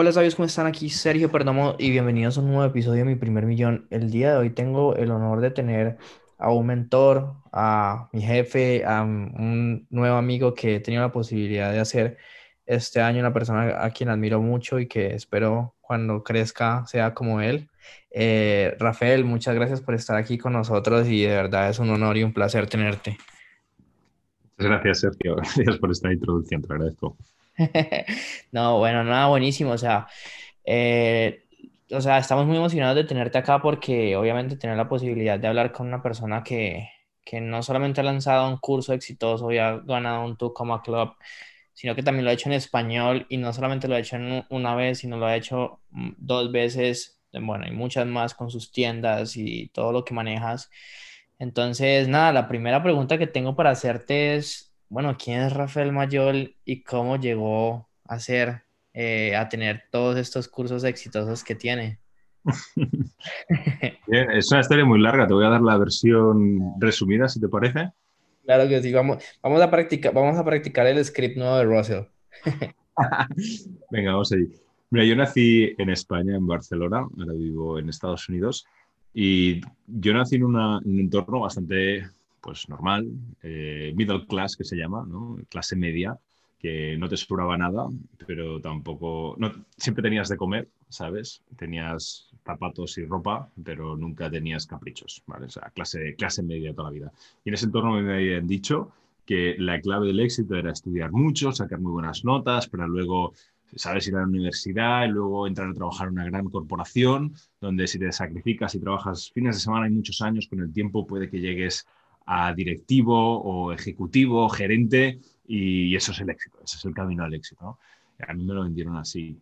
Hola sabios, ¿cómo están? Aquí Sergio Perdomo y bienvenidos a un nuevo episodio de Mi Primer Millón. El día de hoy tengo el honor de tener a un mentor, a mi jefe, a un nuevo amigo que he tenido la posibilidad de hacer este año, una persona a quien admiro mucho y que espero cuando crezca sea como él. Eh, Rafael, muchas gracias por estar aquí con nosotros y de verdad es un honor y un placer tenerte. Muchas gracias, Sergio. Gracias por esta introducción, te agradezco. No, bueno, nada, buenísimo. O sea, eh, o sea, estamos muy emocionados de tenerte acá porque obviamente tener la posibilidad de hablar con una persona que, que no solamente ha lanzado un curso exitoso y ha ganado un Tucoma Club, sino que también lo ha hecho en español y no solamente lo ha hecho una vez, sino lo ha hecho mm, dos veces, bueno, y muchas más con sus tiendas y todo lo que manejas. Entonces, nada, la primera pregunta que tengo para hacerte es, bueno, ¿quién es Rafael Mayol y cómo llegó a ser, eh, a tener todos estos cursos exitosos que tiene? Bien, es una historia muy larga, te voy a dar la versión resumida, si te parece. Claro que sí, vamos, vamos, a, practicar, vamos a practicar el script nuevo de Russell. Venga, vamos allí. Mira, yo nací en España, en Barcelona, ahora vivo en Estados Unidos, y yo nací en, en un entorno bastante pues normal, eh, middle class que se llama, ¿no? clase media, que no te sobraba nada, pero tampoco, no, siempre tenías de comer, ¿sabes? Tenías zapatos y ropa, pero nunca tenías caprichos, ¿vale? O sea, clase, clase media toda la vida. Y en ese entorno me habían dicho que la clave del éxito era estudiar mucho, sacar muy buenas notas, para luego, ¿sabes? Ir a la universidad y luego entrar a trabajar en una gran corporación, donde si te sacrificas y trabajas fines de semana y muchos años, con el tiempo puede que llegues a directivo o ejecutivo, gerente, y eso es el éxito, ese es el camino al éxito. A mí me lo vendieron así.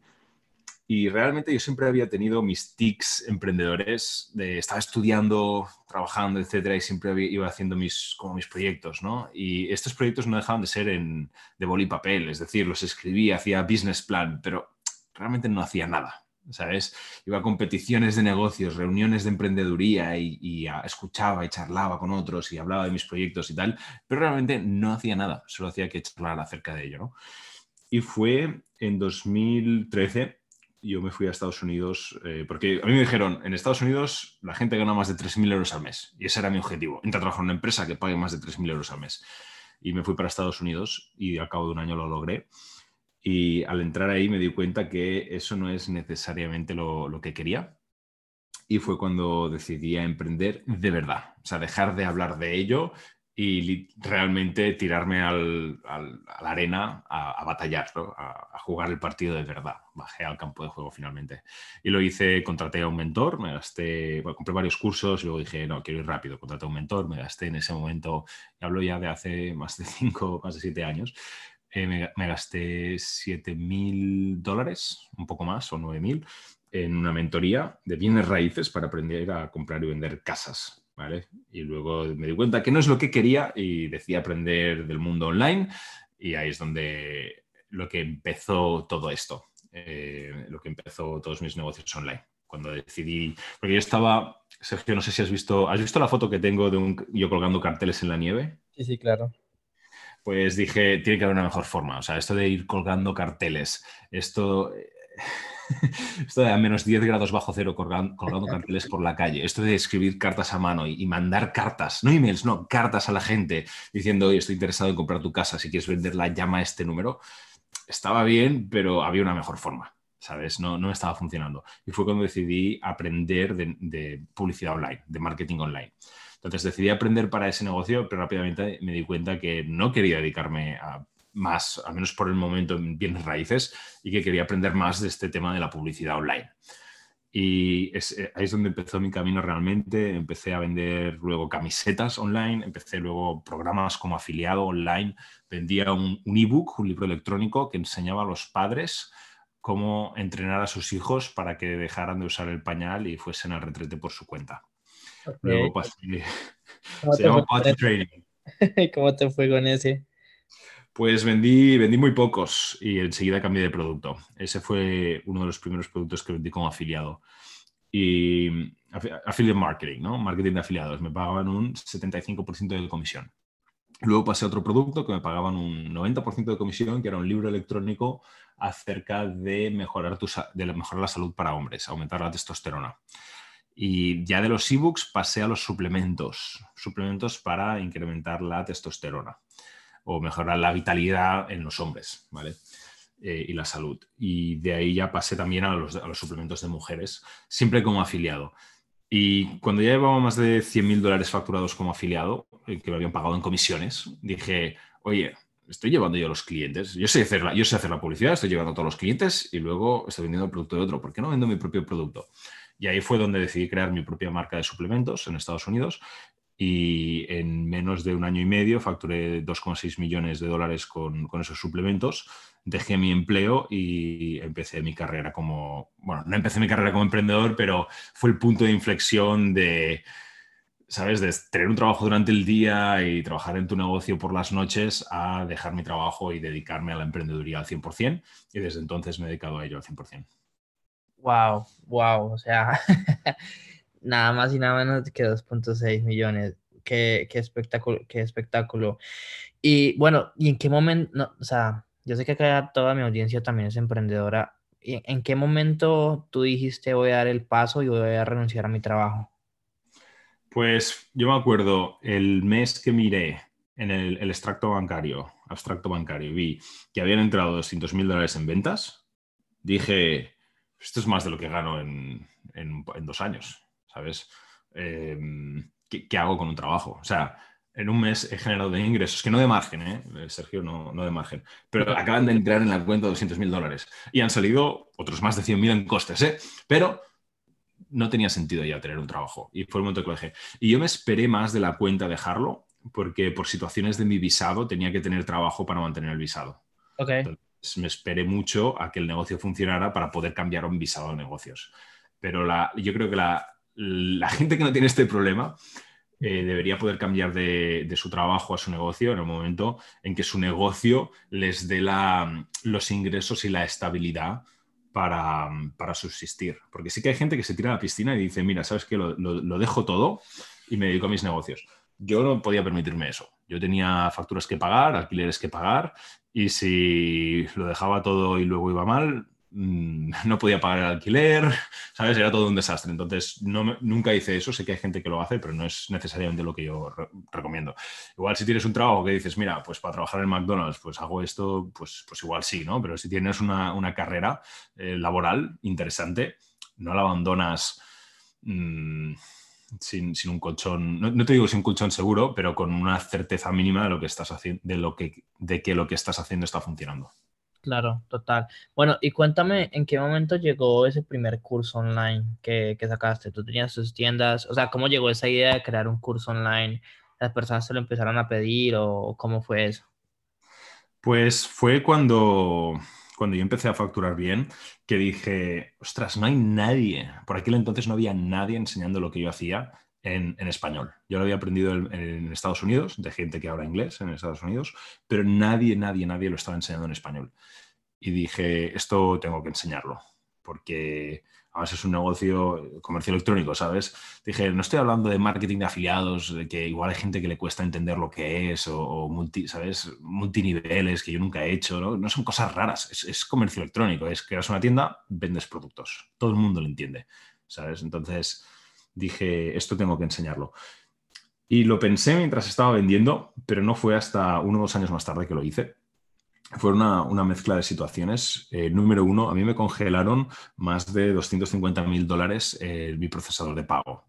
Y realmente yo siempre había tenido mis tics emprendedores, de estaba estudiando, trabajando, etcétera, y siempre iba haciendo mis, como mis proyectos, ¿no? Y estos proyectos no dejaban de ser en, de boli y papel, es decir, los escribía, hacía business plan, pero realmente no hacía nada. ¿Sabes? Iba a competiciones de negocios, reuniones de emprendeduría y, escuchaba y charlaba con otros y hablaba de mis proyectos y tal, pero realmente no hacía nada, solo hacía que charlar acerca de ello. Y fue en 2013, yo me fui a Estados Unidos, eh, porque a mí me dijeron, en Estados Unidos la gente gana más de 3.000 euros al mes, y ese era mi objetivo, entrar a trabajar en una empresa que pague más de 3.000 euros al mes. Y me fui para Estados Unidos y al cabo de un año lo logré. Y al entrar ahí me di cuenta que eso no es necesariamente lo, que quería. Y fue cuando decidí emprender de verdad. O sea, dejar de hablar de ello y realmente tirarme al, a la arena a, batallar, a, jugar el partido de verdad. Bajé al campo de juego finalmente. Y lo hice, contraté a un mentor, me gasté, bueno, compré varios cursos y luego dije, no, quiero ir rápido, contraté a un mentor, me gasté en ese momento, y hablo ya de hace más de cinco, más de siete años, eh, me, gasté 7 mil dólares, un poco más, o 9 mil, en una mentoría de bienes raíces para aprender a comprar y vender casas. ¿vale? Y luego me di cuenta que no es lo que quería y decidí aprender del mundo online y ahí es donde lo que empezó todo esto, eh, lo que empezó todos mis negocios online. Cuando decidí, porque yo estaba, Sergio, no sé si has visto, ¿has visto la foto que tengo de un, yo colgando carteles en la nieve? Sí, sí, claro pues dije, tiene que haber una mejor forma. O sea, esto de ir colgando carteles, esto, esto de a menos 10 grados bajo cero colgando, carteles por la calle, esto de escribir cartas a mano y, mandar cartas, no emails, no, cartas a la gente diciendo, oye, estoy interesado en comprar tu casa, si quieres venderla, llama a este número. Estaba bien, pero había una mejor forma. ¿Sabes? No, no estaba funcionando. Y fue cuando decidí aprender de publicidad online, de marketing online. Entonces decidí aprender para ese negocio, pero rápidamente me di cuenta que no quería dedicarme a más, al menos por el momento, en bienes raíces y que quería aprender más de este tema de la publicidad online. Y eh, ahí es donde empezó mi camino realmente. Empecé a vender luego camisetas online, empecé luego programas como afiliado online, vendía un, un ebook, un libro electrónico que enseñaba a los padres cómo entrenar a sus hijos para que dejaran de usar el pañal y fuesen al retrete por su cuenta. Luego pasé, se llama Potty Training. ¿Cómo te fue con ese? Pues vendí, vendí muy pocos y enseguida cambié de producto. Ese fue uno de los primeros productos que vendí como afiliado. Y affiliate marketing, ¿no? Marketing de afiliados. Me pagaban un 75% de comisión. Luego pasé a otro producto que me pagaban un 90% de comisión, que era un libro electrónico acerca de mejorar, tu, de mejorar la salud para hombres, aumentar la testosterona. Y ya de los ebooks pasé a los suplementos, suplementos para incrementar la testosterona o mejorar la vitalidad en los hombres, ¿vale? Eh, y la salud. Y de ahí ya pasé también a los, a los suplementos de mujeres, siempre como afiliado. Y cuando ya llevaba más de 100 mil dólares facturados como afiliado, eh, que me habían pagado en comisiones, dije, oye, estoy llevando yo los clientes, yo sé, hacer la, yo sé hacer la publicidad, estoy llevando a todos los clientes y luego estoy vendiendo el producto de otro, ¿por qué no vendo mi propio producto? Y ahí fue donde decidí crear mi propia marca de suplementos en Estados Unidos y en menos de un año y medio facturé 2,6 millones de dólares con, esos suplementos. Dejé mi empleo y empecé mi carrera como, bueno, no empecé mi carrera como emprendedor, pero fue el punto de inflexión de, ¿sabes? De tener un trabajo durante el día y trabajar en tu negocio por las noches a dejar mi trabajo y dedicarme a la emprendeduría al 100%. Y desde entonces me he dedicado a ello al 100%. Wow, wow, o sea, nada más y nada menos que 2.6 millones. Qué, qué, espectáculo, qué espectáculo. Y bueno, ¿y en qué momento, no, o sea, yo sé que acá toda mi audiencia también es emprendedora. ¿En, ¿En qué momento tú dijiste voy a dar el paso y voy a renunciar a mi trabajo? Pues yo me acuerdo el mes que miré en el, el extracto bancario, abstracto bancario, vi que habían entrado 200 mil dólares en ventas. Dije, esto es más de lo que gano en, en, en dos años, ¿sabes? Eh, ¿qué, ¿qué, hago con un trabajo? O sea, en un mes he generado de ingresos, que no de margen, ¿eh? Sergio, no, no de margen, pero acaban de entrar en la cuenta 200 mil dólares y han salido otros más de 100 mil en costes, ¿eh? Pero no tenía sentido ya tener un trabajo y fue el momento que lo dejé. Y yo me esperé más de la cuenta dejarlo porque por situaciones de mi visado tenía que tener trabajo para mantener el visado. Okay. Entonces, me esperé mucho a que el negocio funcionara para poder cambiar un visado de negocios. Pero la, yo creo que la, la, gente que no tiene este problema eh, debería poder cambiar de, de, su trabajo a su negocio en el momento en que su negocio les dé la, los ingresos y la estabilidad para, para, subsistir. Porque sí que hay gente que se tira a la piscina y dice, mira, ¿sabes qué? Lo, lo, lo dejo todo y me dedico a mis negocios. Yo no podía permitirme eso. Yo tenía facturas que pagar, alquileres que pagar y si lo dejaba todo y luego iba mal, mmm, no podía pagar el alquiler, ¿sabes? Era todo un desastre. Entonces, no nunca hice eso. Sé que hay gente que lo hace, pero no es necesariamente lo que yo re recomiendo. Igual si tienes un trabajo que dices, mira, pues para trabajar en McDonald's, pues hago esto, pues, pues igual sí, ¿no? Pero si tienes una, una carrera eh, laboral interesante, no la abandonas. Mmm, sin, sin, un colchón, no, no, te digo sin un colchón seguro, pero con una certeza mínima de lo que estás haciendo, de lo que, de que lo que estás haciendo está funcionando. Claro, total. Bueno, y cuéntame en qué momento llegó ese primer curso online que, que sacaste. Tú tenías tus tiendas, o sea, ¿cómo llegó esa idea de crear un curso online? ¿Las personas se lo empezaron a pedir o cómo fue eso? Pues fue cuando cuando yo empecé a facturar bien, que dije, ostras, no hay nadie, por aquel entonces no había nadie enseñando lo que yo hacía en, en español. Yo lo había aprendido en, en, Estados Unidos, de gente que habla inglés en Estados Unidos, pero nadie, nadie, nadie lo estaba enseñando en español. Y dije, esto tengo que enseñarlo, porque además es un negocio comercio electrónico, ¿sabes? Dije, no estoy hablando de marketing de afiliados, de que igual hay gente que le cuesta entender lo que es, o, o multi, ¿sabes? Multiniveles que yo nunca he hecho, ¿no? No son cosas raras, es, es comercio electrónico, es creas una tienda, vendes productos, todo el mundo lo entiende, ¿sabes? Entonces dije, esto tengo que enseñarlo. Y lo pensé mientras estaba vendiendo, pero no fue hasta uno o dos años más tarde que lo hice fue una, una, mezcla de situaciones. Eh, número uno, a mí me congelaron más de 250 mil dólares eh, mi procesador de pago.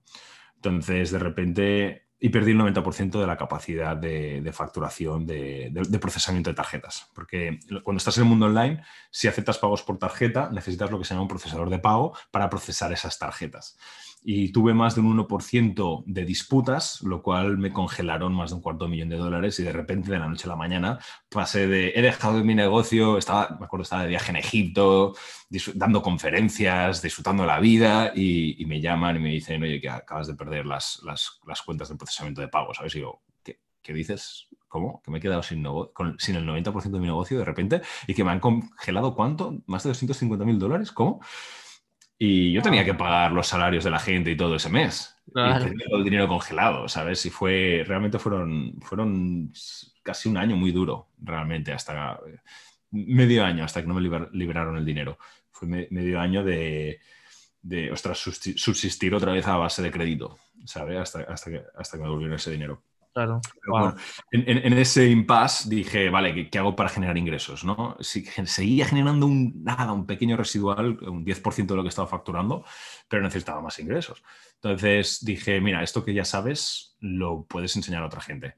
Entonces, de repente, y perdí el 90% de la capacidad de, de facturación de, de, de, procesamiento de tarjetas. Porque cuando estás en el mundo online, si aceptas pagos por tarjeta, necesitas lo que se llama un procesador de pago para procesar esas tarjetas y tuve más de un 1% de disputas, lo cual me congelaron más de un cuarto de millón de dólares y de repente de la noche a la mañana pasé de, he dejado mi negocio, estaba, me acuerdo, estaba de viaje en Egipto, dando conferencias, disfrutando la vida y, y, me llaman y me dicen, oye, que acabas de perder las, las, las cuentas del procesamiento de pago, ¿sabes? Y digo, ¿qué, qué dices? ¿Cómo? Que me he quedado sin, con, sin el 90% de mi negocio de repente y que me han congelado cuánto? ¿Más de 250 mil dólares? ¿Cómo? Y yo tenía que pagar los salarios de la gente y todo ese mes. Y tenía todo el dinero congelado, ¿sabes? Y fue, realmente fueron, fueron casi un año muy duro, realmente, hasta medio año, hasta que no me liberaron el dinero. Fue medio año de, de, ostras, subsistir otra vez a base de crédito, ¿sabes? Hasta, hasta, que, hasta que me devolvieron ese dinero. Claro. en, ese impasse dije, vale, ¿qué, hago para generar ingresos? ¿no? Si, seguía generando un, nada, un pequeño residual, un 10% de lo que estaba facturando, pero necesitaba más ingresos. Entonces dije, mira, esto que ya sabes lo puedes enseñar a otra gente.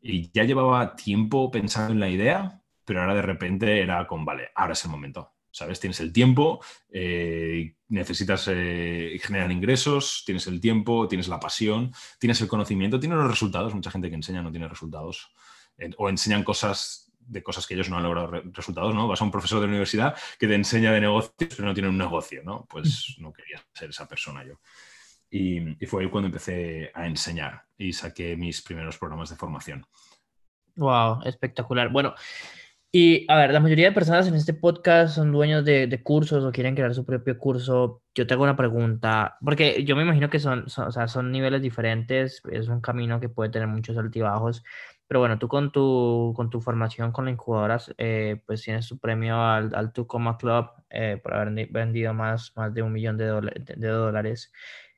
Y ya llevaba tiempo pensando en la idea, pero ahora de repente era con, vale, ahora es el momento. ¿Sabes? Tienes el tiempo, eh, necesitas eh, generar ingresos, tienes el tiempo, tienes la pasión, tienes el conocimiento, tienes los resultados. Mucha gente que enseña no tiene resultados o enseñan cosas de cosas que ellos no han logrado resultados, ¿no? Vas a un profesor de universidad que te enseña de negocios, pero no tiene un negocio, ¿no? Pues no quería ser esa persona yo. Y, y fue ahí cuando empecé a enseñar y saqué mis primeros programas de formación. Wow, espectacular. Bueno, y a ver, la mayoría de personas en este podcast son dueños de, de, cursos o quieren crear su propio curso. Yo te hago una pregunta, porque yo me imagino que son, son, o sea, son niveles diferentes, es un camino que puede tener muchos altibajos, pero bueno, tú con tu, con tu formación con la incubadora, eh, pues tienes tu premio al, al Tucoma Club eh, por haber vendido más, más de un millón de, de dólares.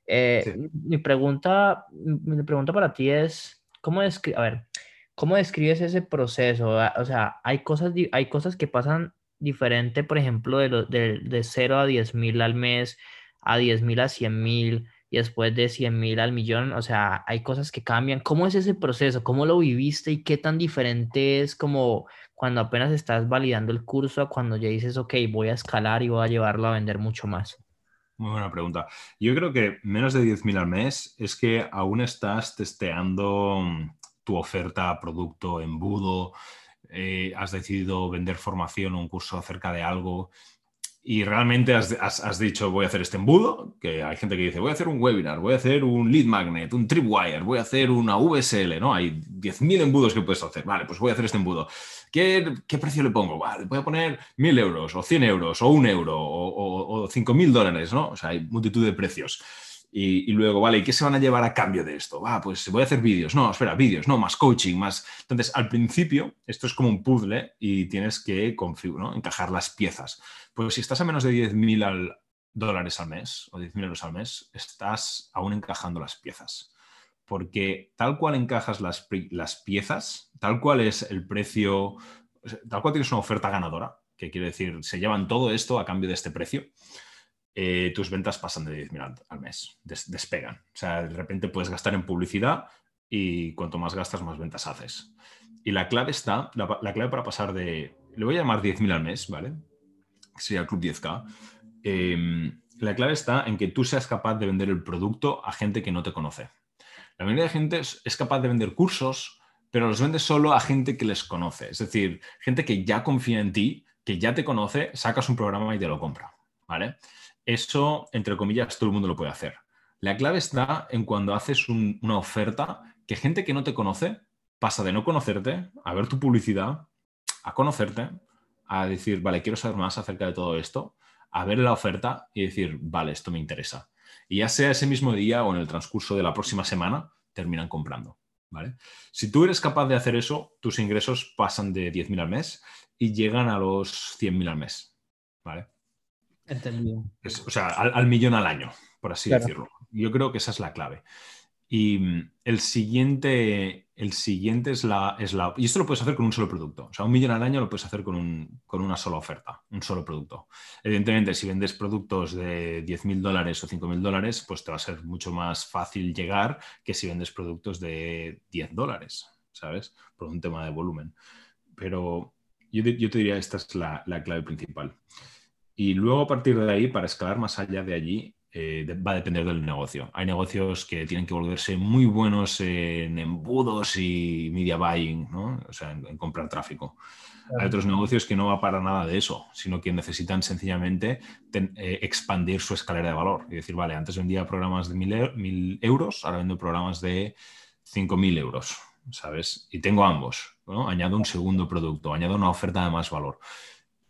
Eh, sí. Mi pregunta, mi pregunta para ti es, ¿cómo es que, a ver, ¿Cómo describes ese proceso? Ah, o sea, hay cosas, hay cosas que pasan diferente, por ejemplo, de, de, de 0 a 10 mil al mes, a 10 mil a 100 mil y después de 100 mil al millón. O sea, hay cosas que cambian. ¿Cómo es ese proceso? ¿Cómo lo viviste y qué tan diferente es como cuando apenas estás validando el curso a cuando ya dices, ok, voy a escalar y voy a llevarlo a vender mucho más? Muy buena pregunta. Yo creo que menos de 10 mil al mes es que aún estás testeando tu oferta, producto, embudo, eh, has decidido vender formación o un curso acerca de algo y realmente has, dicho voy a hacer este embudo, que hay gente que dice voy a hacer un webinar, voy a hacer un lead magnet, un tripwire, voy a hacer una VSL, ¿no? Hay 10.000 embudos que puedes hacer. Vale, pues voy a hacer este embudo. ¿Qué, qué precio le pongo? Vale, voy a poner 1.000 euros o 100 euros o un euro o, o, o 5.000 dólares, ¿no? O sea, hay multitud de precios. Y, luego, vale, ¿y qué se van a llevar a cambio de esto? Ah, pues voy a hacer vídeos. No, espera, vídeos, no, más coaching, más. Entonces, al principio, esto es como un puzzle y tienes que ¿no? encajar las piezas. Pues si estás a menos de 10.000 al, dólares al mes o 10.000 euros al mes, estás aún encajando las piezas. Porque tal cual encajas las, las piezas, tal cual es el precio, tal cual tienes una oferta ganadora, que quiere decir, se llevan todo esto a cambio de este precio eh, tus ventas pasan de 10.000 al, mes, despegan. O sea, de repente puedes gastar en publicidad y cuanto más gastas, más ventas haces. Y la clave está, la, clave para pasar de, le voy a llamar 10.000 al mes, ¿vale? Que sería el Club 10K. Em, la clave está en que tú seas capaz de vender el producto a gente que no te conoce. La mayoría de gente es, es capaz de vender cursos, pero los vende solo a gente que les conoce. Es decir, gente que ya confía en ti, que ya te conoce, sacas un programa y te lo compra. ¿Vale? Eso, entre comillas, todo el mundo lo puede hacer. La clave está en cuando haces una oferta que gente que no te conoce pasa de no conocerte a ver tu publicidad, a conocerte, a decir, vale, quiero saber más acerca de todo esto, a ver la oferta y decir, vale, esto me interesa. Y ya sea ese mismo día o en el transcurso de la próxima semana, terminan comprando. ¿vale? Si tú eres capaz de hacer eso, tus ingresos pasan de 10.000 al mes y llegan a los 100.000 al mes. ¿vale? Entendido. o sea, al, millón al año, por así decirlo. Yo creo que esa es la clave. Y mm, el siguiente, el siguiente es la, es la... Y esto lo puedes hacer con un solo producto. O sea, un millón al año lo puedes hacer con, un, con una sola oferta, un solo producto. Evidentemente, si vendes productos de 10.000 dólares o 5.000 dólares, pues te va a ser mucho más fácil llegar que si vendes productos de 10 dólares, ¿sabes? Por un tema de volumen. Pero yo, yo te diría, esta es la, la clave principal. Y luego a partir de ahí, para escalar más allá de allí, eh, va a depender del negocio. Hay negocios que tienen que volverse muy buenos en embudos y media buying, ¿no? o sea, en, comprar tráfico. Hay otros negocios que no va para nada de eso, sino que necesitan sencillamente eh, expandir su escalera de valor y decir, vale, antes vendía programas de mil, euros, ahora vendo programas de 5.000 euros, ¿sabes? Y tengo ambos, ¿no? Añado un segundo producto, añado una oferta de más valor.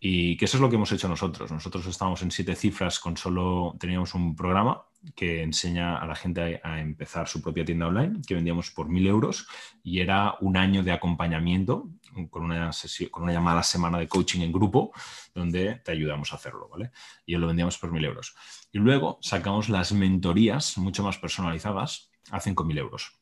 Y que eso es lo que hemos hecho nosotros. Nosotros estábamos en siete cifras con solo, teníamos un programa que enseña a la gente a, empezar su propia tienda online, que vendíamos por mil euros y era un año de acompañamiento con una, sesión, con una llamada semana de coaching en grupo donde te ayudamos a hacerlo, ¿vale? Y lo vendíamos por mil euros. Y luego sacamos las mentorías mucho más personalizadas a cinco mil euros.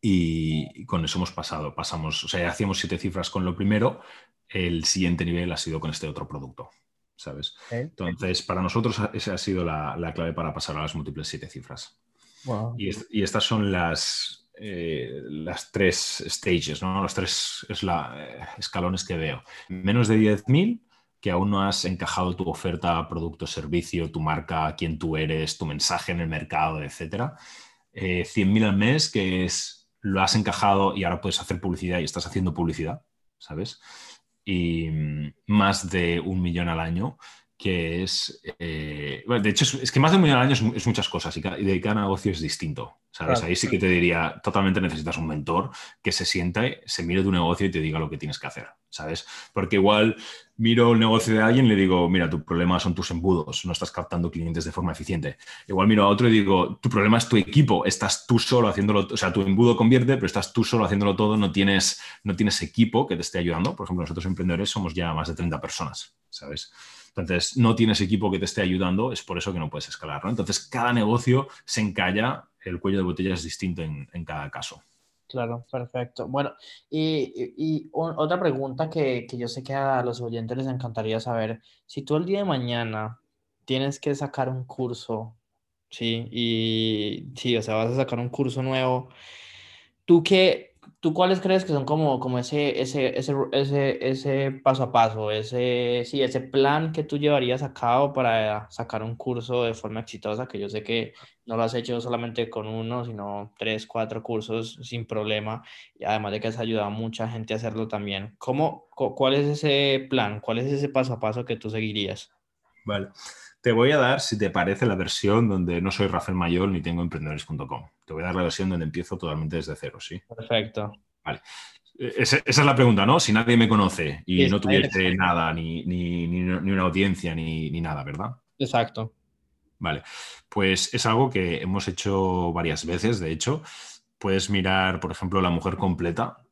Y con eso hemos pasado, pasamos, o sea, hacíamos siete cifras con lo primero, el siguiente nivel ha sido con este otro producto, ¿sabes? Entonces, para nosotros esa ha sido la, clave para pasar a las múltiples siete cifras. Y, estas son las, eh, las tres stages, ¿no? Los tres es la, eh, escalones que veo. Menos de 10.000, que aún no has encajado tu oferta, producto, servicio, tu marca, quién tú eres, tu mensaje en el mercado, etc. Eh, 100.000 al mes, que es lo has encajado y ahora puedes hacer publicidad y estás haciendo publicidad, ¿sabes? y mm, más de un millón al año, que es, eh, bueno, de hecho, es, que más de un millón al año es, muchas cosas y, de cada negocio es distinto, ¿sabes? Ahí sí que te diría, totalmente necesitas un mentor que se sienta, se mire tu negocio y te diga lo que tienes que hacer, ¿sabes? Porque igual miro el negocio de alguien y le digo, mira, tu problema son tus embudos, no estás captando clientes de forma eficiente. Igual miro a otro y digo, tu problema es tu equipo, estás tú solo haciéndolo, o sea, tu embudo convierte, pero estás tú solo haciéndolo todo, no tienes, no tienes equipo que te esté ayudando. Por ejemplo, nosotros emprendedores somos ya más de 30 personas, ¿sabes? Entonces, no tienes equipo que te esté ayudando, es por eso que no puedes escalar, ¿no? Entonces, cada negocio se encalla, el cuello de botella es distinto en, en cada caso. Claro, perfecto. Bueno, y, otra pregunta que, yo sé que a los oyentes les encantaría saber, si tú el día de mañana tienes que sacar un curso, ¿sí? Y sí, o sea, vas a sacar un curso nuevo, ¿tú qué, ¿Tú cuáles crees que son como, como ese, ese, ese, ese, ese paso a paso, ese, sí, ese plan que tú llevarías a cabo para sacar un curso de forma exitosa? Que yo sé que no lo has hecho solamente con uno, sino tres, cuatro cursos sin problema, y además de que has ayudado a mucha gente a hacerlo también. ¿Cómo, ¿Cuál es ese plan? ¿Cuál es ese paso a paso que tú seguirías? Vale. Te voy a dar, si te parece, la versión donde no soy Rafael Mayor ni tengo emprendedores.com. Te voy a dar la versión donde empiezo totalmente desde cero, ¿sí? Perfecto. Vale. E-, esa, es la pregunta, ¿no? Si nadie me conoce y no tuviese nada, ni, una audiencia, ni, nada, ¿verdad? Exacto. Vale. Pues es algo que hemos hecho varias veces, de hecho. Puedes mirar, por ejemplo, la mujer completa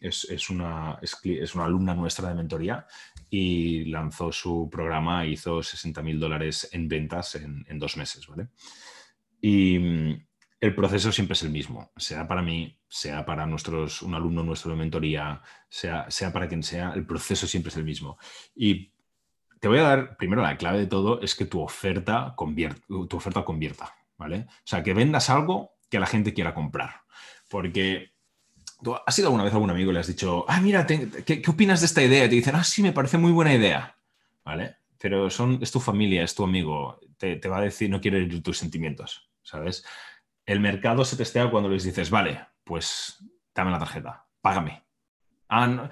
es, es, una, es, una alumna nuestra de mentoría y lanzó su programa, hizo 60 mil dólares en ventas en, dos meses, ¿vale? Y mm, el proceso siempre es el mismo, sea para mí, sea para nuestros, un alumno nuestro mentoría, sea, sea para quien sea, el proceso siempre es el mismo. Y te voy a dar, primero la clave de todo es que tu oferta, convierta, tu oferta convierta, ¿vale? O sea, que vendas algo que la gente quiera comprar. Porque has ido alguna vez a algún amigo y le has dicho, ah, mira, ¿qué, opinas de esta idea? Y te dicen, ah, sí, me parece muy buena idea, ¿vale? Pero son, es tu familia, es tu amigo, te, va a decir, no quiere herir tus sentimientos, ¿sabes? El mercado se testea cuando les dices, vale, pues dame la tarjeta, págame. Ah,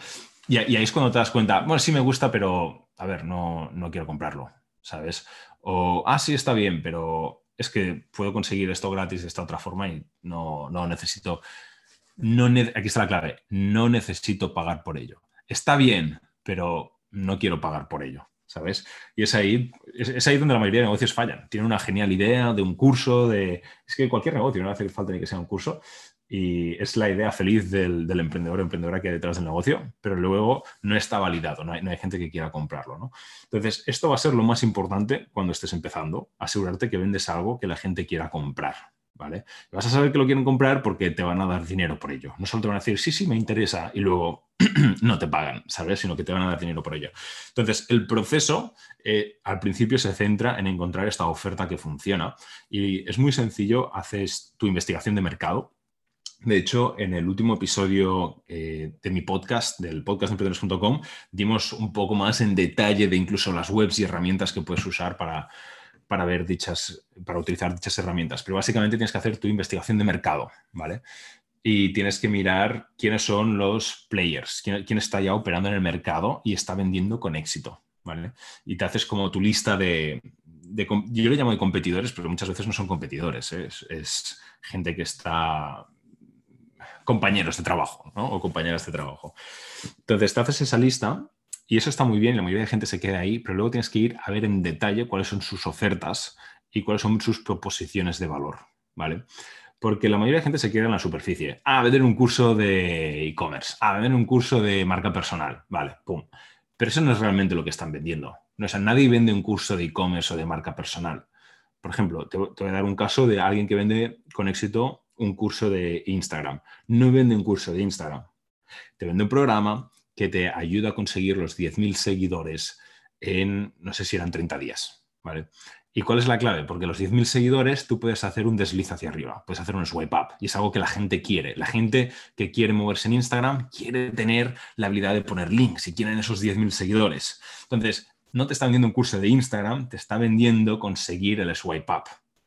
y, ahí es cuando te das cuenta, bueno, sí me gusta, pero, a ver, no, no quiero comprarlo, ¿sabes? O, ah, sí, está bien, pero es que puedo conseguir esto gratis de esta otra forma y no, no necesito no aquí está la clave, no necesito pagar por ello. Está bien, pero no quiero pagar por ello, ¿sabes? Y es ahí, es, ahí donde la mayoría de negocios fallan. Tienen una genial idea de un curso, de... Es que cualquier negocio no hace falta ni que sea un curso, y es la idea feliz del, emprendedor o emprendedora que hay detrás del negocio, pero luego no está validado, no hay, no hay, gente que quiera comprarlo. ¿no? Entonces, esto va a ser lo más importante cuando estés empezando, asegurarte que vendes algo que la gente quiera comprar. ¿Vale? Vas a saber que lo quieren comprar porque te van a dar dinero por ello. No solo te van a decir, sí, sí, me interesa, y luego no te pagan, ¿sabes? Sino que te van a dar dinero por ello. Entonces, el proceso eh, al principio se centra en encontrar esta oferta que funciona y es muy sencillo, haces tu investigación de mercado. De hecho, en el último episodio eh, de mi podcast, del podcast dimos un poco más en detalle de incluso las webs y herramientas que puedes usar para, para ver dichas, para utilizar dichas herramientas. Pero básicamente tienes que hacer tu investigación de mercado, ¿vale? Y tienes que mirar quiénes son los players, quién, está ya operando en el mercado y está vendiendo con éxito, ¿vale? Y te haces como tu lista de, yo le llamo de competidores, pero muchas veces no son competidores, ¿eh? es, gente que está compañeros de trabajo, ¿no? O compañeras de trabajo. Entonces te haces esa lista y eso está muy bien, la mayoría de gente se queda ahí, pero luego tienes que ir a ver en detalle cuáles son sus ofertas y cuáles son sus proposiciones de valor, ¿vale? Porque la mayoría de gente se queda en la superficie. Ah, vender un curso de e-commerce. Ah, vender un curso de marca personal. Vale, pum. Pero eso no es realmente lo que están vendiendo. No, o sea, nadie vende un curso de e-commerce o de marca personal. Por ejemplo, te, voy a dar un caso de alguien que vende con éxito un curso de Instagram. No vende un curso de Instagram. Te vende un programa que te ayuda a conseguir los 10.000 seguidores en, no sé si eran 30 días. ¿vale? ¿Y cuál es la clave? Porque los 10.000 seguidores tú puedes hacer un desliz hacia arriba, puedes hacer un swipe up y es algo que la gente quiere. La gente que quiere moverse en Instagram quiere tener la habilidad de poner links y quieren esos 10.000 seguidores. Entonces, no te está vendiendo un curso de Instagram, te está vendiendo conseguir el swipe up.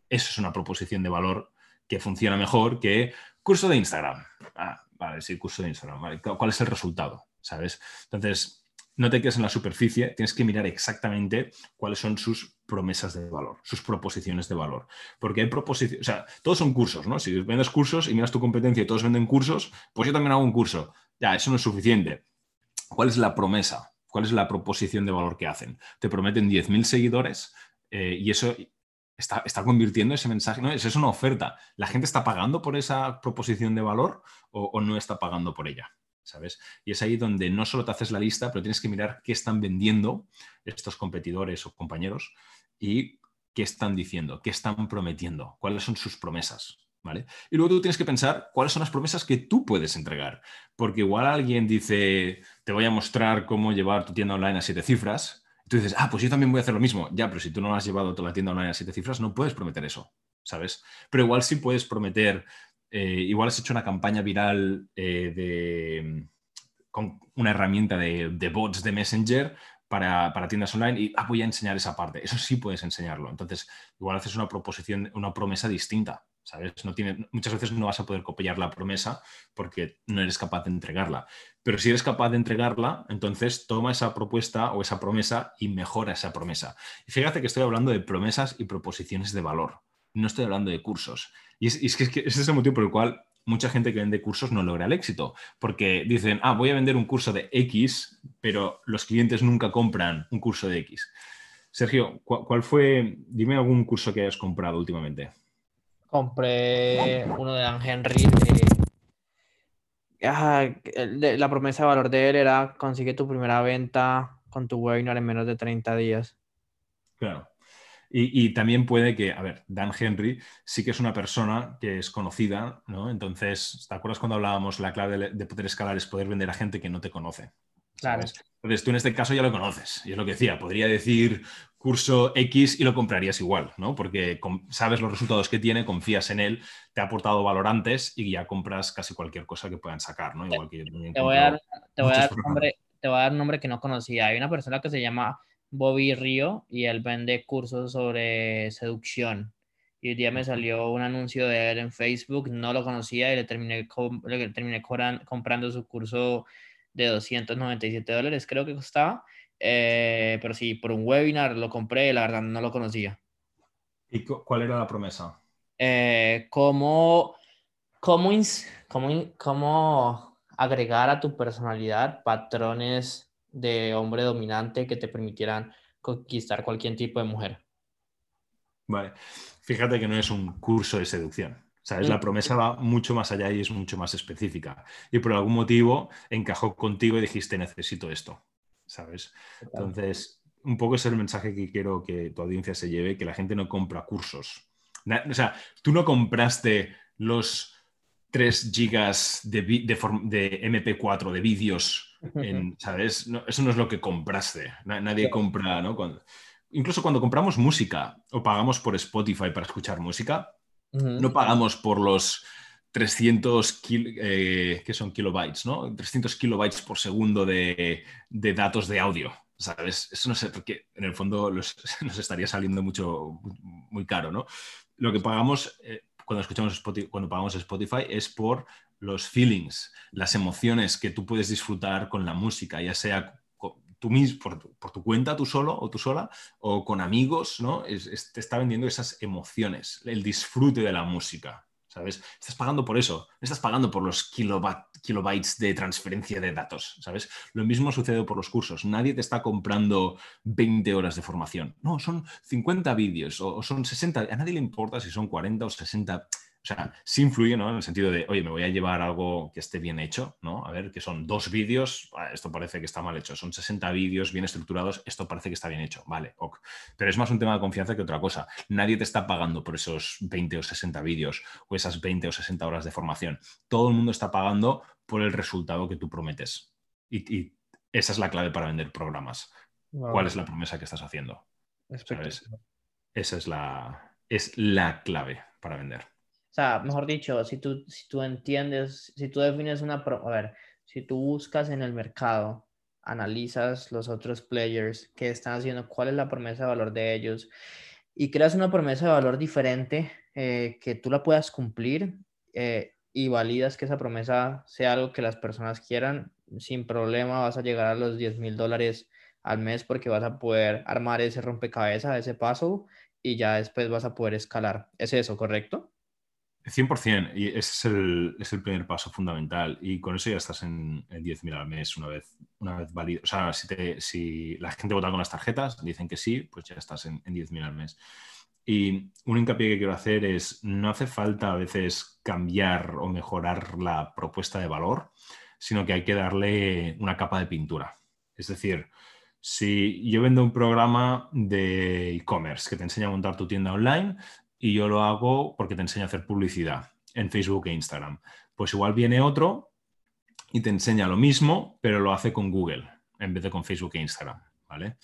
Eso es una proposición de valor que funciona mejor que curso de Instagram. Ah, vale, sí, curso de Instagram. ¿Cuál es el resultado? ¿Sabes? Entonces, no te quedes en la superficie, tienes que mirar exactamente cuáles son sus promesas de valor, sus proposiciones de valor. Porque hay proposiciones, o sea, todos son cursos, ¿no? Si vendes cursos y miras tu competencia y todos venden cursos, pues yo también hago un curso. Ya, eso no es suficiente. ¿Cuál es la promesa? ¿Cuál es la proposición de valor que hacen? Te prometen 10.000 seguidores eh, y eso está, está, convirtiendo ese mensaje, ¿no? Es, una oferta. ¿La gente está pagando por esa proposición de valor o no está pagando por ella? ¿Sabes? Y es ahí donde no solo te haces la lista, pero tienes que mirar qué están vendiendo estos competidores o compañeros y qué están diciendo, qué están prometiendo, cuáles son sus promesas. ¿Vale? Y luego tú tienes que pensar cuáles son las promesas que tú puedes entregar. Porque igual alguien dice, te voy a mostrar cómo llevar tu tienda online a siete cifras. Y tú dices, ah, pues yo también voy a hacer lo mismo. Ya, pero si tú no has llevado toda la tienda online a siete cifras, no puedes prometer eso, ¿sabes? Pero igual sí puedes prometer eh, igual has hecho una campaña viral eh, de, con una herramienta de, bots de Messenger para, tiendas online y ah, voy a enseñar esa parte. Eso sí puedes enseñarlo. Entonces, igual haces una proposición, una promesa distinta. ¿sabes? No tiene, muchas veces no vas a poder copiar la promesa porque no eres capaz de entregarla. Pero si eres capaz de entregarla, entonces toma esa propuesta o esa promesa y mejora esa promesa. Y fíjate que estoy hablando de promesas y proposiciones de valor no estoy hablando de cursos. Y es, que, ese es el motivo por el cual mucha gente que vende cursos no logra el éxito, porque dicen, ah, voy a vender un curso de X, pero los clientes nunca compran un curso de X. Sergio, ¿cuál, fue, dime algún curso que hayas comprado últimamente? Compré uno de Dan Henry. la promesa de valor de él era consigue tu primera venta con tu webinar en menos de 30 días. Claro. Y, también puede que, a ver, Dan Henry sí que es una persona que es conocida, ¿no? Entonces, ¿te acuerdas cuando hablábamos la clave de, poder escalar es poder vender a gente que no te conoce? Claro. Entonces, tú en este caso ya lo conoces. Y es lo que decía, podría decir curso X y lo comprarías igual, ¿no? Porque sabes los resultados que tiene, confías en él, te ha aportado valor antes y ya compras casi cualquier cosa que puedan sacar, ¿no? Igual que te, voy a dar, te voy a dar nombre, te voy a dar un nombre que no conocía. Hay una persona que se llama Bobby Río y él vende cursos sobre seducción. Y un día me salió un anuncio de él en Facebook, no lo conocía y le terminé, le terminé comprando su curso de 297 dólares, creo que costaba. Eh, pero sí, por un webinar lo compré, la verdad no lo conocía. ¿Y cuál era la promesa? Eh, cómo, cómo, cómo, cómo agregar a tu personalidad patrones de hombre dominante que te permitieran conquistar cualquier tipo de mujer. Vale, fíjate que no es un curso de seducción. ¿Sabes? La promesa va mucho más allá y es mucho más específica. Y por algún motivo encajó contigo y dijiste, necesito esto. ¿Sabes? Entonces, un poco es el mensaje que quiero que tu audiencia se lleve, que la gente no compra cursos. O sea, tú no compraste los 3 gigas de, de MP4 de vídeos ¿sabes? eso no es lo que compraste. Nadie compra, ¿no? incluso cuando compramos música o pagamos por Spotify para escuchar música, no pagamos por los 300 eh, que son kilobytes, ¿no? 300 kilobytes por segundo de, datos de audio, ¿sabes? Eso no sé, porque en el fondo nos estaría saliendo mucho, muy caro, ¿no? Lo que pagamos eh, cuando escuchamos Spotify, cuando pagamos Spotify es por los feelings, las emociones que tú puedes disfrutar con la música, ya sea tú mismo, por, tu cuenta, tú solo o tú sola, o con amigos, ¿no? te está vendiendo esas emociones, el disfrute de la música, ¿sabes? Estás pagando por eso, estás pagando por los kilobytes de transferencia de datos, ¿sabes? Lo mismo sucede por los cursos. Nadie te está comprando 20 horas de formación. No, son 50 vídeos o, son 60. A nadie le importa si son 40 o 60 o sea, sí influye, ¿no? En el sentido de, oye, me voy a llevar algo que esté bien hecho, ¿no? A ver, que son dos vídeos, ah, esto parece que está mal hecho, son 60 vídeos bien estructurados, esto parece que está bien hecho, vale, ok. Pero es más un tema de confianza que otra cosa. Nadie te está pagando por esos 20 o 60 vídeos o esas 20 o 60 horas de formación. Todo el mundo está pagando por el resultado que tú prometes. Y, esa es la clave para vender programas. ¿Cuál es la promesa que estás haciendo? Esa es la, es la clave para vender. O sea, mejor dicho, si tú, si tú entiendes, si tú defines una, a ver, si tú buscas en el mercado, analizas los otros players que están haciendo, cuál es la promesa de valor de ellos y creas una promesa de valor diferente eh, que tú la puedas cumplir eh, y validas que esa promesa sea algo que las personas quieran, sin problema vas a llegar a los 10 mil dólares al mes porque vas a poder armar ese rompecabezas, ese paso y ya después vas a poder escalar. ¿Es eso, correcto? 100%, y ese es el, es el, primer paso fundamental. Y con eso ya estás en, en 10.000 al mes una vez, una vez válido. O sea, si, te, si, la gente vota con las tarjetas, dicen que sí, pues ya estás en, en 10.000 al mes. Y un hincapié que quiero hacer es, no hace falta a veces cambiar o mejorar la propuesta de valor, sino que hay que darle una capa de pintura. Es decir, si yo vendo un programa de e-commerce que te enseña a montar tu tienda online, y yo lo hago porque te enseña a hacer publicidad en Facebook e Instagram. Pues igual viene otro y te enseña lo mismo, pero lo hace con Google en vez de con Facebook e Instagram, ¿vale?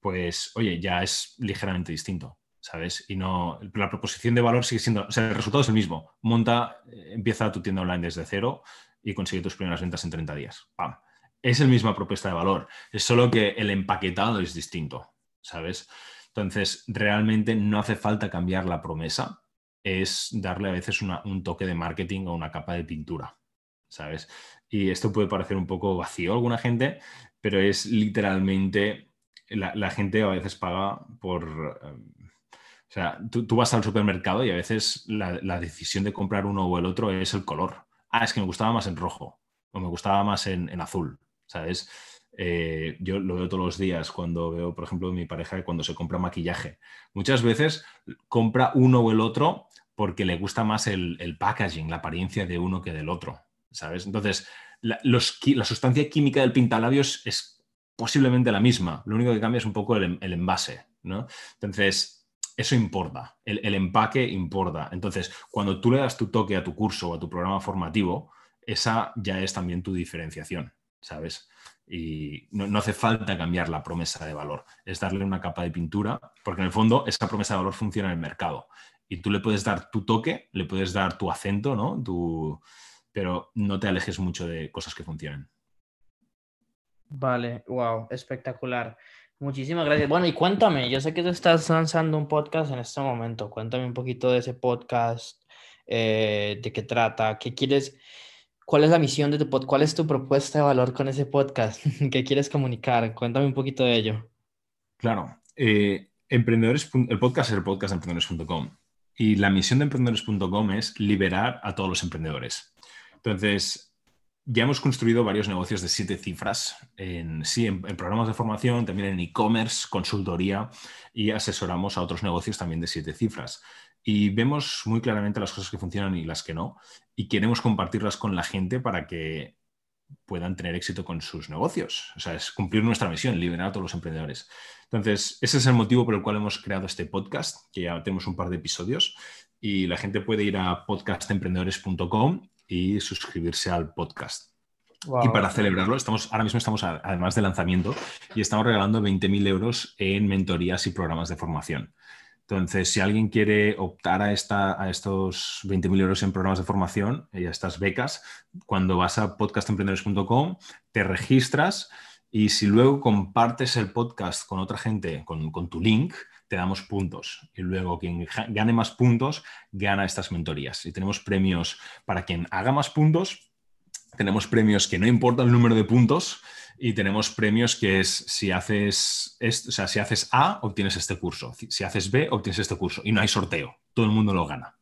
Pues, oye, ya es ligeramente distinto, ¿sabes? Y no, la proposición de valor sigue siendo, o sea, el resultado es el mismo. Monta, eh, empieza tu tienda online desde cero y consigue tus primeras ventas en 30 días. ¡Pam! Es la misma propuesta de valor, es solo que el empaquetado es distinto, ¿sabes? Entonces, realmente no hace falta cambiar la promesa, es darle a veces un toque de marketing o una capa de pintura, ¿sabes? Y esto puede parecer un poco vacío a alguna gente, pero es literalmente, la, gente a veces paga por... Eh, o sea, tú, vas al supermercado y a veces la, decisión de comprar uno o el otro es el color. Ah, es que me gustaba más en rojo o me gustaba más en azul, ¿sabes? Eh, yo lo veo todos los días cuando veo, por ejemplo, mi pareja cuando se compra maquillaje. Muchas veces compra uno o el otro porque le gusta más el, packaging, la apariencia de uno que del otro, ¿sabes? Entonces, la, sustancia química del pintalabios es posiblemente la misma, lo único que cambia es un poco el, envase, ¿no? Entonces, eso importa, el, el, empaque importa. Entonces, cuando tú le das tu toque a tu curso o a tu programa formativo, esa ya es también tu diferenciación, ¿sabes? Y no, hace falta cambiar la promesa de valor, es darle una capa de pintura, porque en el fondo esa promesa de valor funciona en el mercado y tú le puedes dar tu toque, le puedes dar tu acento, ¿no? Tu, pero no te alejes mucho de cosas que funcionen. Vale, wow, espectacular. Muchísimas gracias. Bueno, y cuéntame, yo sé que tú estás lanzando un podcast en este momento. Cuéntame un poquito de ese podcast, eh, de qué trata, qué quieres, ¿Cuál es la misión de tu podcast? ¿Cuál es tu propuesta de valor con ese podcast? ¿Qué quieres comunicar? Cuéntame un poquito de ello. Claro. Eh, emprendedores, el podcast es el podcast de emprendedores.com y la misión de emprendedores.com es liberar a todos los emprendedores. Entonces, ya hemos construido varios negocios de siete cifras, en, sí, en programas de formación, también en e-commerce, consultoría y asesoramos a otros negocios también de siete cifras y vemos muy claramente las cosas que funcionan y las que no, y queremos compartirlas con la gente para que puedan tener éxito con sus negocios. O sea, es cumplir nuestra misión, liberar a todos los emprendedores. Entonces, ese es el motivo por el cual hemos creado este podcast, que ya tenemos un par de episodios, y la gente puede ir a podcastemprendedores.com y suscribirse al podcast. Y para celebrarlo, estamos, ahora mismo estamos, además de lanzamiento, y estamos regalando 20.000 euros en mentorías y programas de formación. Entonces, si alguien quiere optar a, esta, a estos 20.000 euros en programas de formación y a estas becas, cuando vas a podcastemprendedores.com, te registras y si luego compartes el podcast con otra gente, con, con, tu link, te damos puntos. Y luego quien gane más puntos, gana estas mentorías. Y tenemos premios para quien haga más puntos. Tenemos premios que no importa el número de puntos, y tenemos premios que es si haces, sea, si haces A, obtienes este curso. Si haces B, obtienes este curso. Y no hay sorteo. Todo el mundo lo gana.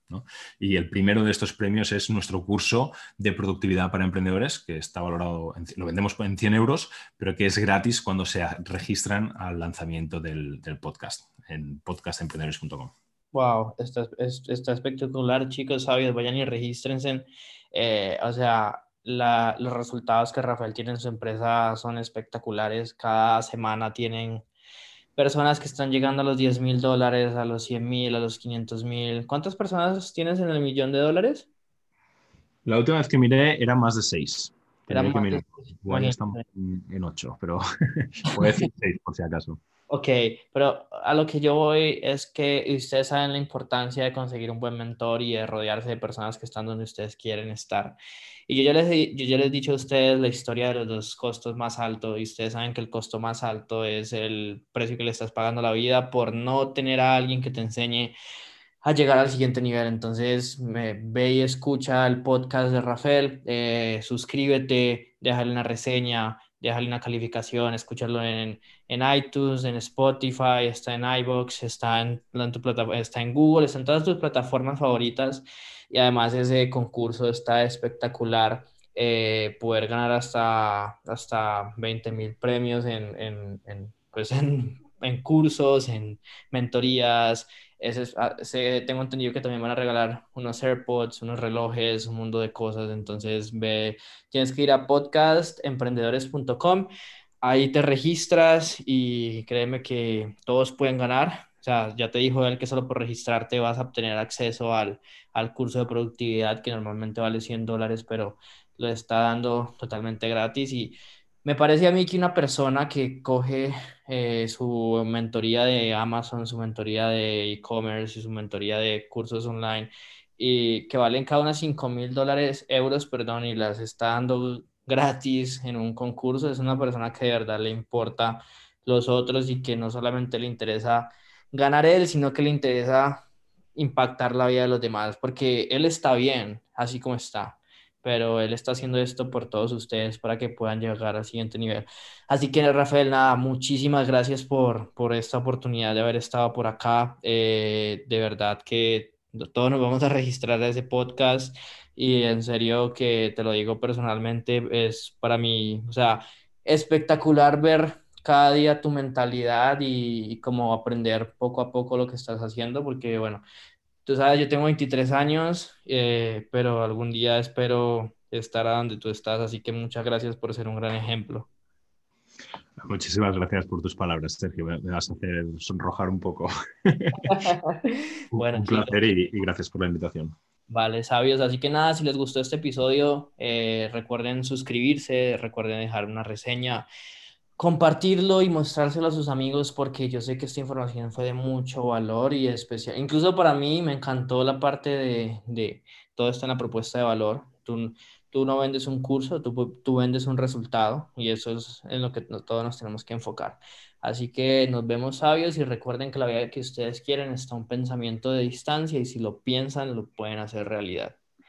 Y el primero de estos premios es nuestro curso de productividad para emprendedores, que está valorado, lo vendemos en 100 euros, pero que es gratis cuando se registran al lanzamiento del, podcast en podcastemprendedores.com. Wow, está, está, espectacular, chicos sabios, vayan y regístrense. Eh, o sea, los resultados que Rafael tiene en su empresa son espectaculares. Cada semana tienen personas que están llegando a los 10 mil dólares, a los 100 mil, a los 500 mil. ¿Cuántas personas tienes en el millón de dólares? La última vez que miré era más de 6. Era más de... Bueno, estamos en 8, pero puede decir 6 por si acaso. Ok, pero a lo que yo voy es que ustedes saben la importancia de conseguir un buen mentor y de rodearse de personas que están donde ustedes quieren estar. Y yo ya les, yo ya les he dicho a ustedes la historia de los dos costos más altos y ustedes saben que el costo más alto es el precio que le estás pagando a la vida por no tener a alguien que te enseñe a llegar al siguiente nivel. Entonces, me, ve y escucha el podcast de Rafael, eh, suscríbete, déjale una reseña déjale una calificación, escúchalo en, en iTunes, en Spotify, está en iBox, está en, está en Google, está en todas tus plataformas favoritas y además ese concurso está espectacular. Eh, poder ganar hasta, hasta 20 mil premios en, en, en, pues en, en cursos, en mentorías, ese ah, tengo entendido que también van a regalar unos AirPods, unos relojes, un mundo de cosas. Entonces, ve, tienes que ir a podcastemprendedores.com. Ahí te registras y créeme que todos pueden ganar. O sea, ya te dijo él que solo por registrarte vas a obtener acceso al, al curso de productividad que normalmente vale 100 dólares, pero lo está dando totalmente gratis. Y me parece a mí que una persona que coge eh, su mentoría de Amazon, su mentoría de e-commerce y su mentoría de cursos online y que valen cada una 5 mil dólares, euros, perdón, y las está dando gratis en un concurso, es una persona que de verdad le importa los otros y que no solamente le interesa ganar él, sino que le interesa impactar la vida de los demás, porque él está bien, así como está pero él está haciendo esto por todos ustedes para que puedan llegar al siguiente nivel. Así que Rafael, nada, muchísimas gracias por, por esta oportunidad de haber estado por acá. Eh, de verdad que todos nos vamos a registrar a ese podcast y en serio que te lo digo personalmente, es para mí, o sea, espectacular ver cada día tu mentalidad y, y como aprender poco a poco lo que estás haciendo, porque bueno, Tú sabes, yo tengo 23 años, eh, pero algún día espero estar a donde tú estás, así que muchas gracias por ser un gran ejemplo. Muchísimas gracias por tus palabras, Sergio. Me vas a hacer sonrojar un poco. bueno, un placer y, gracias por la invitación. Vale, sabios. Así que nada, si les gustó este episodio, eh, recuerden suscribirse, recuerden dejar una reseña compartirlo y mostrárselo a sus amigos porque yo sé que esta información fue de mucho valor y especial. Incluso para mí me encantó la parte de, de todo esto en la propuesta de valor. Tú, tú no vendes un curso, tú, tú vendes un resultado y eso es en lo que todos nos tenemos que enfocar. Así que nos vemos sabios y recuerden que la vida que ustedes quieren está un pensamiento de distancia y si lo piensan lo pueden hacer realidad.